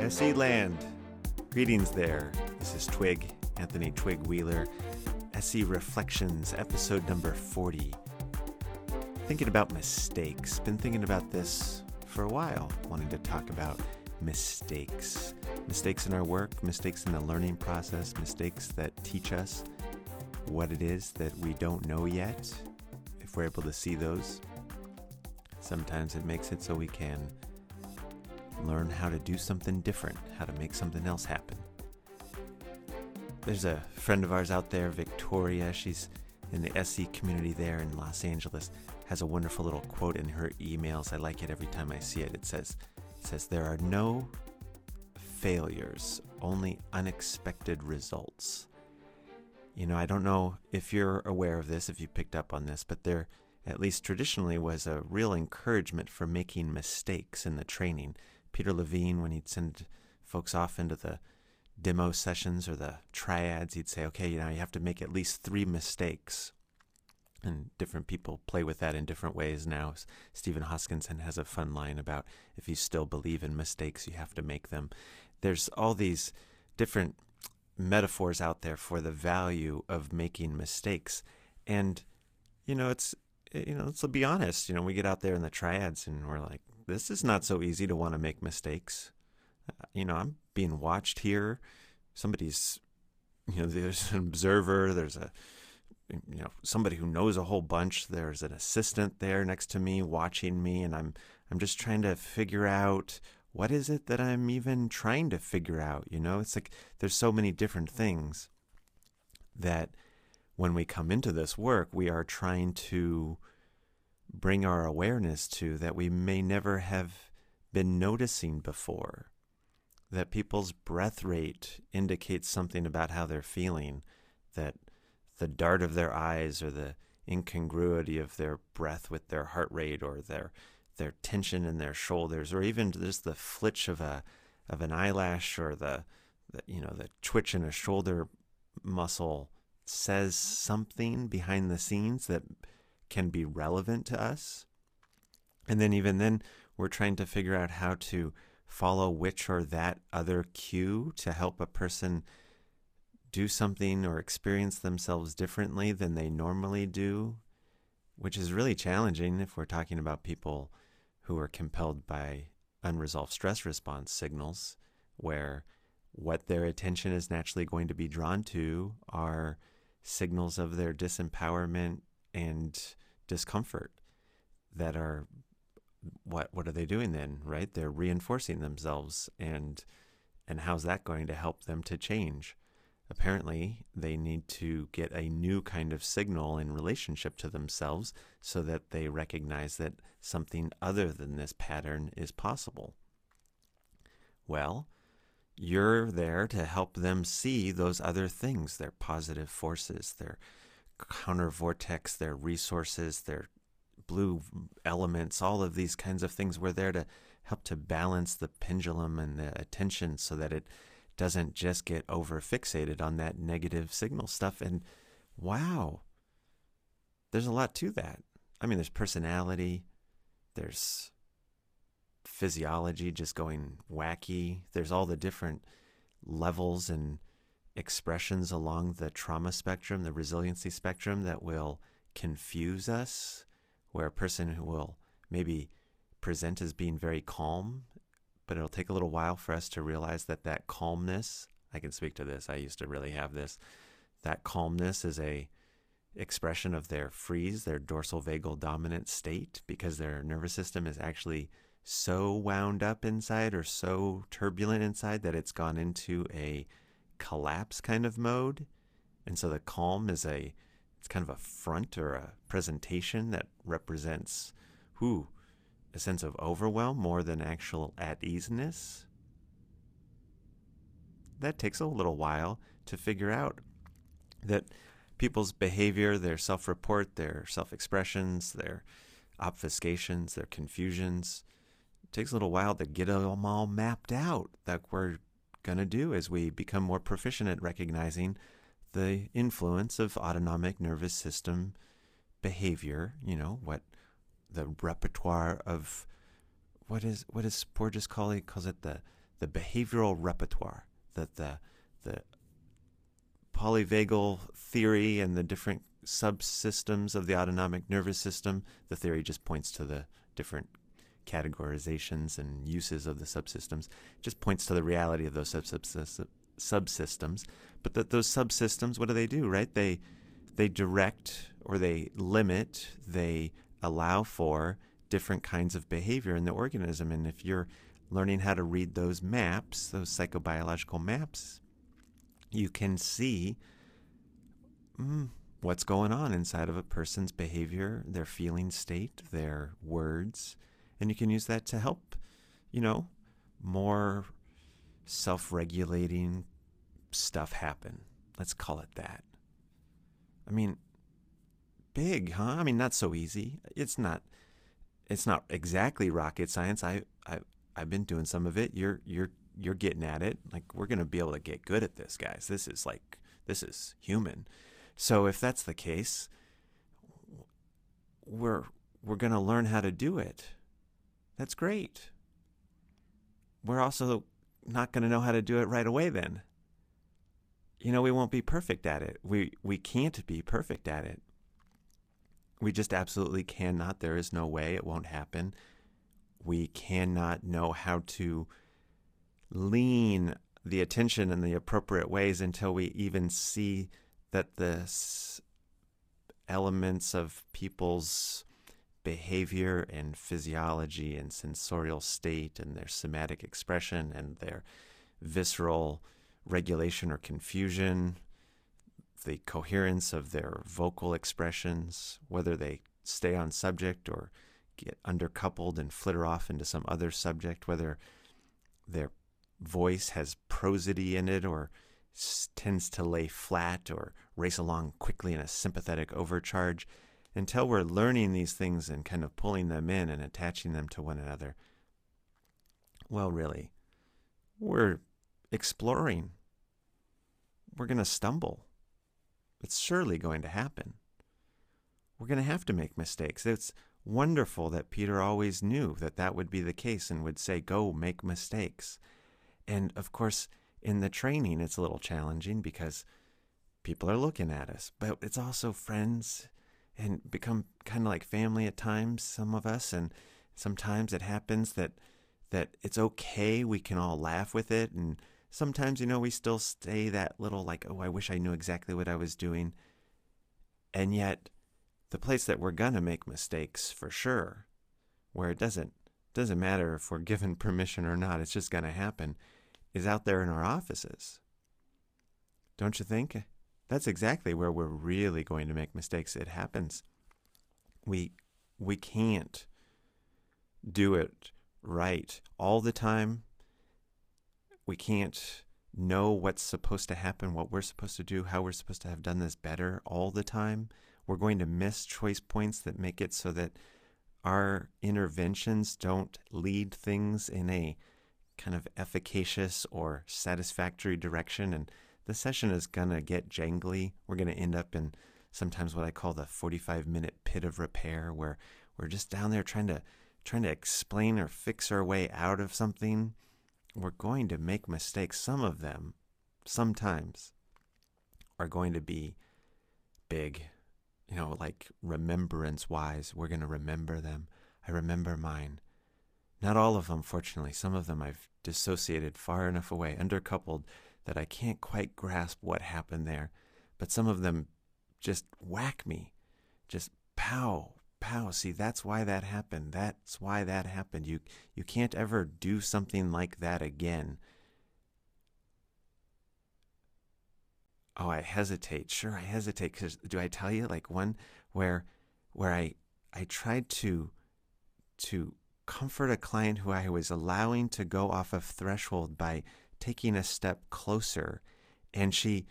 SE Land. Greetings there. This is Twig, Anthony Twig Wheeler. SE Reflections, episode number 40. Thinking about mistakes. Been thinking about this for a while, wanting to talk about mistakes. Mistakes in our work, mistakes in the learning process, mistakes that teach us what it is that we don't know yet. If we're able to see those, sometimes it makes it so we can learn how to do something different, how to make something else happen. There's a friend of ours out there, Victoria. She's in the SE community there in Los Angeles. Has a wonderful little quote in her emails. I like it every time I see it. It says, it says there are no failures, only unexpected results. You know, I don't know if you're aware of this, if you picked up on this, but there, at least traditionally, was a real encouragement for making mistakes in the training. Peter Levine, when he'd send folks off into the demo sessions or the triads, he'd say, okay, you know, you have to make at least three mistakes. And different people play with that in different ways now. Stephen Hoskinson has a fun line about if you still believe in mistakes, you have to make them. There's all these different metaphors out there for the value of making mistakes. And, you know, it's, you know, let's be honest, you know, we get out there in the triads and we're like, this is not so easy to want to make mistakes. Uh, you know, I'm being watched here. Somebody's, you know, there's an observer, there's a, you know, somebody who knows a whole bunch. There's an assistant there next to me watching me, and I'm, I'm just trying to figure out what is it that I'm even trying to figure out. You know, it's like there's so many different things that when we come into this work, we are trying to bring our awareness to that we may never have been noticing before. That people's breath rate indicates something about how they're feeling, that the dart of their eyes or the incongruity of their breath with their heart rate or their their tension in their shoulders or even just the flitch of a of an eyelash or the, the you know the twitch in a shoulder muscle says something behind the scenes that can be relevant to us. And then, even then, we're trying to figure out how to follow which or that other cue to help a person do something or experience themselves differently than they normally do, which is really challenging if we're talking about people who are compelled by unresolved stress response signals, where what their attention is naturally going to be drawn to are signals of their disempowerment and discomfort that are what what are they doing then right? They're reinforcing themselves and and how's that going to help them to change? Apparently they need to get a new kind of signal in relationship to themselves so that they recognize that something other than this pattern is possible. Well you're there to help them see those other things their positive forces their counter vortex, their resources, their blue elements, all of these kinds of things We're there to help to balance the pendulum and the attention so that it doesn't just get over fixated on that negative signal stuff. And wow, there's a lot to that. I mean, there's personality, there's physiology just going wacky, there's all the different levels and expressions along the trauma spectrum, the resiliency spectrum that will confuse us, where a person who will maybe present as being very calm, but it'll take a little while for us to realize that that calmness, I can speak to this, I used to really have this, that calmness is a expression of their freeze, their dorsal vagal dominant state, because their nervous system is actually so wound up inside or so turbulent inside that it's gone into a collapse kind of mode. And so the calm is a it's kind of a front or a presentation that represents who a sense of overwhelm more than actual at easeness. That takes a little while to figure out that people's behavior, their self report, their self expressions, their obfuscations, their confusions, takes a little while to get them all mapped out. That we're going to do as we become more proficient at recognizing the influence of autonomic nervous system behavior, you know, what the repertoire of what is what does Porges call calls it the the behavioral repertoire. That the the polyvagal theory and the different subsystems of the autonomic nervous system. The theory just points to the different categorizations and uses of the subsystems. Just points to the reality of those subsystems. But that those subsystems, what do they do? Right? They they direct or they limit. They allow for different kinds of behavior in the organism. And if you're learning how to read those maps, those psychobiological maps, you can see mm, what's going on inside of a person's behavior, their feeling state, their words, and you can use that to help, you know, more self regulating stuff happen. Let's call it that. I mean, big, huh? I mean, not so easy. It's not. It's not exactly rocket science. I, I, I've been doing some of it. You're, you're you're getting at it. Like we're going to be able to get good at this, guys. This is like this is human. So if that's the case, we're we're going to learn how to do it. That's great. We're also not going to know how to do it right away then. You know, we won't be perfect at it. We we can't be perfect at it. We just absolutely cannot. There is no way it won't happen. We cannot know how to lean the attention in the appropriate ways until we even see that the elements of people's behavior and physiology and sensorial state and their somatic expression and their visceral regulation or confusion, the coherence of their vocal expressions, whether they stay on subject or get undercoupled and flitter off into some other subject, whether their voice has prosody in it or tends to lay flat or race along quickly in a sympathetic overcharge until we're learning these things and kind of pulling them in and attaching them to one another. Well, really, we're exploring. We're going to stumble. It's surely going to happen. We're going to have to make mistakes. It's wonderful that Peter always knew that that would be the case and would say, Go make mistakes. And of course, in the training, it's a little challenging because people are looking at us, but it's also friends and become kind of like family at times, some of us. And sometimes it happens that, that it's okay. We can all laugh with it. And sometimes, you know, we still stay that little like, oh, I wish I knew exactly what I was doing. And yet, the place that we're to make mistakes for sure, where it doesn't doesn't matter if we're given permission or not, it's just to happen, is out there in our offices. Don't you think? That's exactly where we're really going to make mistakes. It happens. We we can't do it right all the time. We can't know what's supposed to happen, what we're supposed to do, how we're supposed to have done this better all the time. We're going to miss choice points that make it so that our interventions don't lead things in a kind of efficacious or satisfactory direction. And the session is going to get jangly. We're going to end up in sometimes what I call the 45 minute pit of repair, where we're just down there trying to trying to explain or fix our way out of something. We're going to make mistakes. Some of them, sometimes, are going to be big you know, like remembrance wise, we're going to remember them. I remember mine. Not all of them, fortunately. Some of them I've dissociated far enough away, undercoupled, that I can't quite grasp what happened there. But some of them just whack me. Just pow, pow. See, that's why that happened. That's why that happened. You you can't ever do something like that again. oh, I hesitate. Sure, I hesitate because do I tell you like one where where I I tried to to comfort a client who I was allowing to go off of threshold by taking a step closer, and she,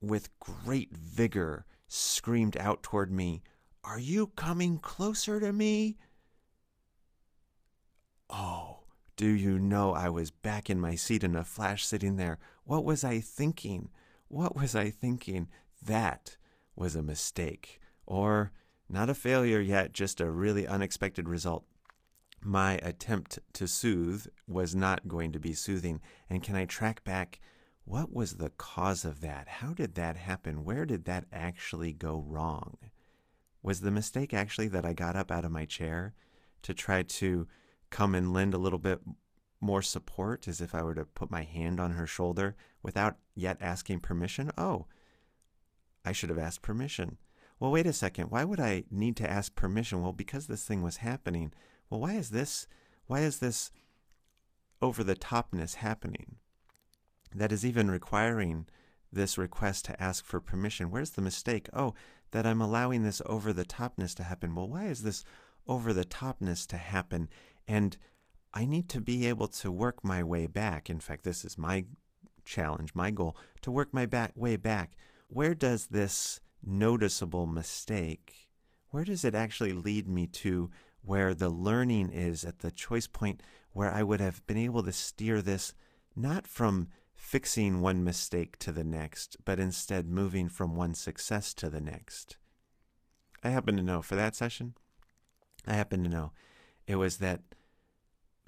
with great vigor, screamed out toward me, "Are you coming closer to me?" Oh, do you know I was back in my seat in a flash sitting there? What was I thinking? What was I thinking? That was a mistake. Or not a failure yet, just a really unexpected result. My attempt to soothe was not going to be soothing. And can I track back what was the cause of that? How did that happen? Where did that actually go wrong? Was the mistake actually that I got up out of my chair to try to come and lend a little bit more support as if I were to put my hand on her shoulder without yet asking permission? Oh, I should have asked permission. Well, wait a second. Why would I need to ask permission? Well, because this thing was happening. Well, why is this why is this over the topness happening? That is even requiring this request to ask for permission. Where's the mistake? Oh, that I'm allowing this over the topness to happen. Well, why is this over the topness to happen? And I need to be able to work my way back. In fact, this is my challenge, my goal to work my back way back. Where does this noticeable mistake, where does it actually lead me to where the learning is at the choice point where I would have been able to steer this not from fixing one mistake to the next, but instead moving from one success to the next. I happen to know for that session, I happen to know it was that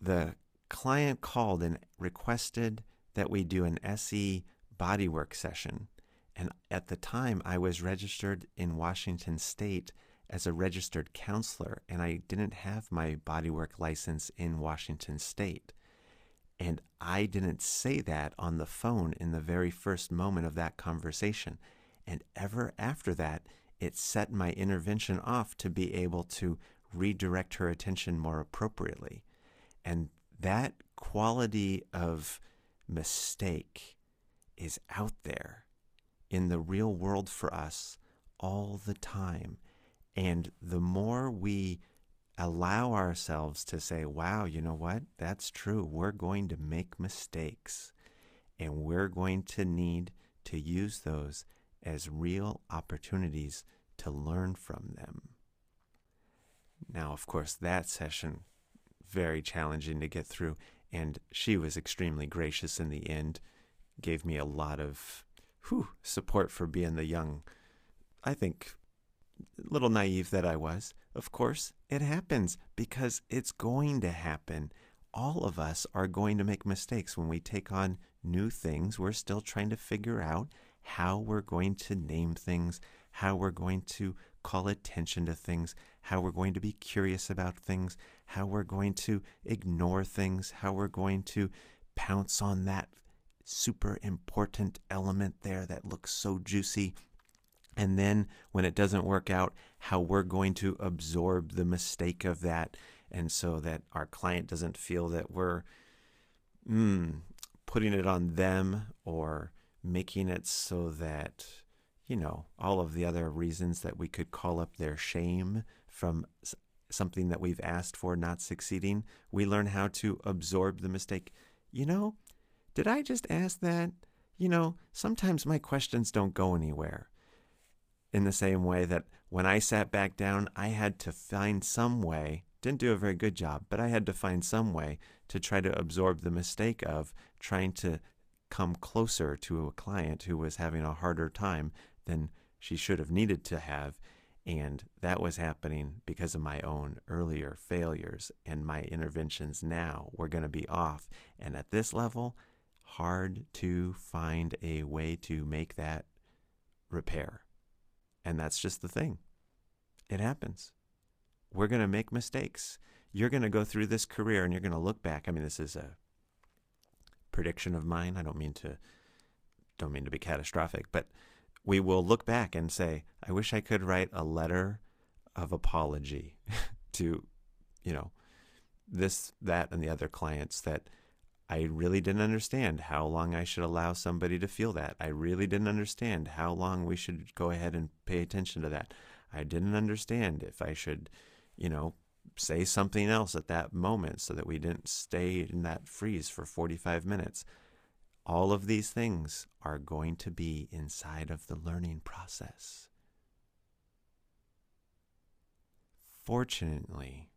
the client called and requested that we do an SE bodywork session. And at the time, I was registered in Washington State as a registered counselor, and I didn't have my bodywork license in Washington State. And I didn't say that on the phone in the very first moment of that conversation. And ever after that, it set my intervention off to be able to redirect her attention more appropriately. And that quality of mistake is out there in the real world for us all the time. And the more we allow ourselves to say, wow, you know what? That's true. We're going to make mistakes and we're going to need to use those as real opportunities to learn from them. Now, of course, that session very challenging to get through and she was extremely gracious in the end, gave me a lot of whew, support for being the young I think little naive that I was. Of course, it happens because it's going to happen. All of us are going to make mistakes when we take on new things. We're still trying to figure out how we're going to name things, how we're going to call attention to things, how we're going to be curious about things, how we're going to ignore things, how we're going to pounce on that super important element there that looks so juicy and then when it doesn't work out, how we're going to absorb the mistake of that. And so that our client doesn't feel that we're mm, putting it on them or making it so that, you know, all of the other reasons that we could call up their shame from something that we've asked for not succeeding, we learn how to absorb the mistake. You know, did I just ask that? You know, sometimes my questions don't go anywhere in the same way that when I sat back down, I had to find some way, didn't do a very good job, but I had to find some way to try to absorb the mistake of trying to come closer to a client who was having a harder time than she should have needed to have. And that was happening because of my own earlier failures. And my interventions now were going to be off. And at this level, hard to find a way to make that repair. And that's just the thing. It happens. We're going to make mistakes. You're going to go through this career and you're going to look back. I mean, this is a prediction of mine. I don't mean to don't mean to be catastrophic, but we will look back and say, I wish I could write a letter of apology to, you know, this, that, and the other clients that I really didn't understand how long I should allow somebody to feel that. I really didn't understand how long we should go ahead and pay attention to that. I didn't understand if I should, you know, say something else at that moment so that we didn't stay in that freeze for 45 minutes. All of these things are going to be inside of the learning process. Fortunately,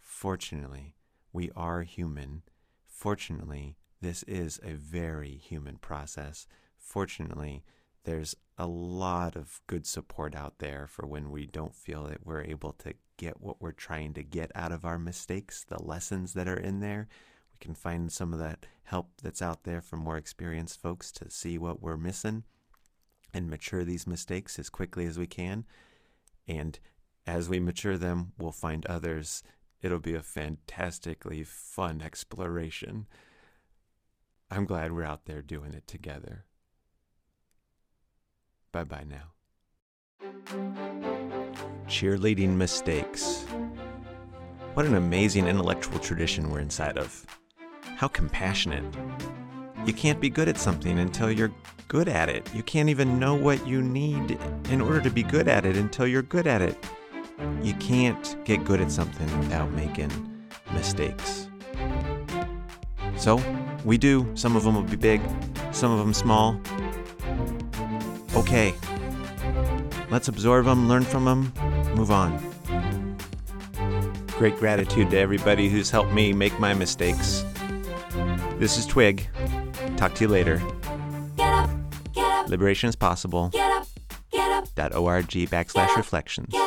fortunately, we are human Fortunately, this is a very human process. Fortunately, there's a lot of good support out there for when we don't feel that we're able to get what we're trying to get out of our mistakes, the lessons that are in there. We can find some of that help that's out there for more experienced folks to see what we're missing and mature these mistakes as quickly as we can. And as we mature them, we'll find others. It'll be a fantastically fun exploration. I'm glad we're out there doing it together. Bye bye now. Cheerleading mistakes. What an amazing intellectual tradition we're inside of. How compassionate. You can't be good at something until you're good at it. You can't even know what you need in order to be good at it until you're good at it. You can't get good at something without making mistakes. So, we do. Some of them will be big, some of them small. Okay. Let's absorb them, learn from them, move on. Great gratitude to everybody who's helped me make my mistakes. This is Twig. Talk to you later. Get up, get up, Liberation is possible. get up, get up, Dot org backslash reflections. get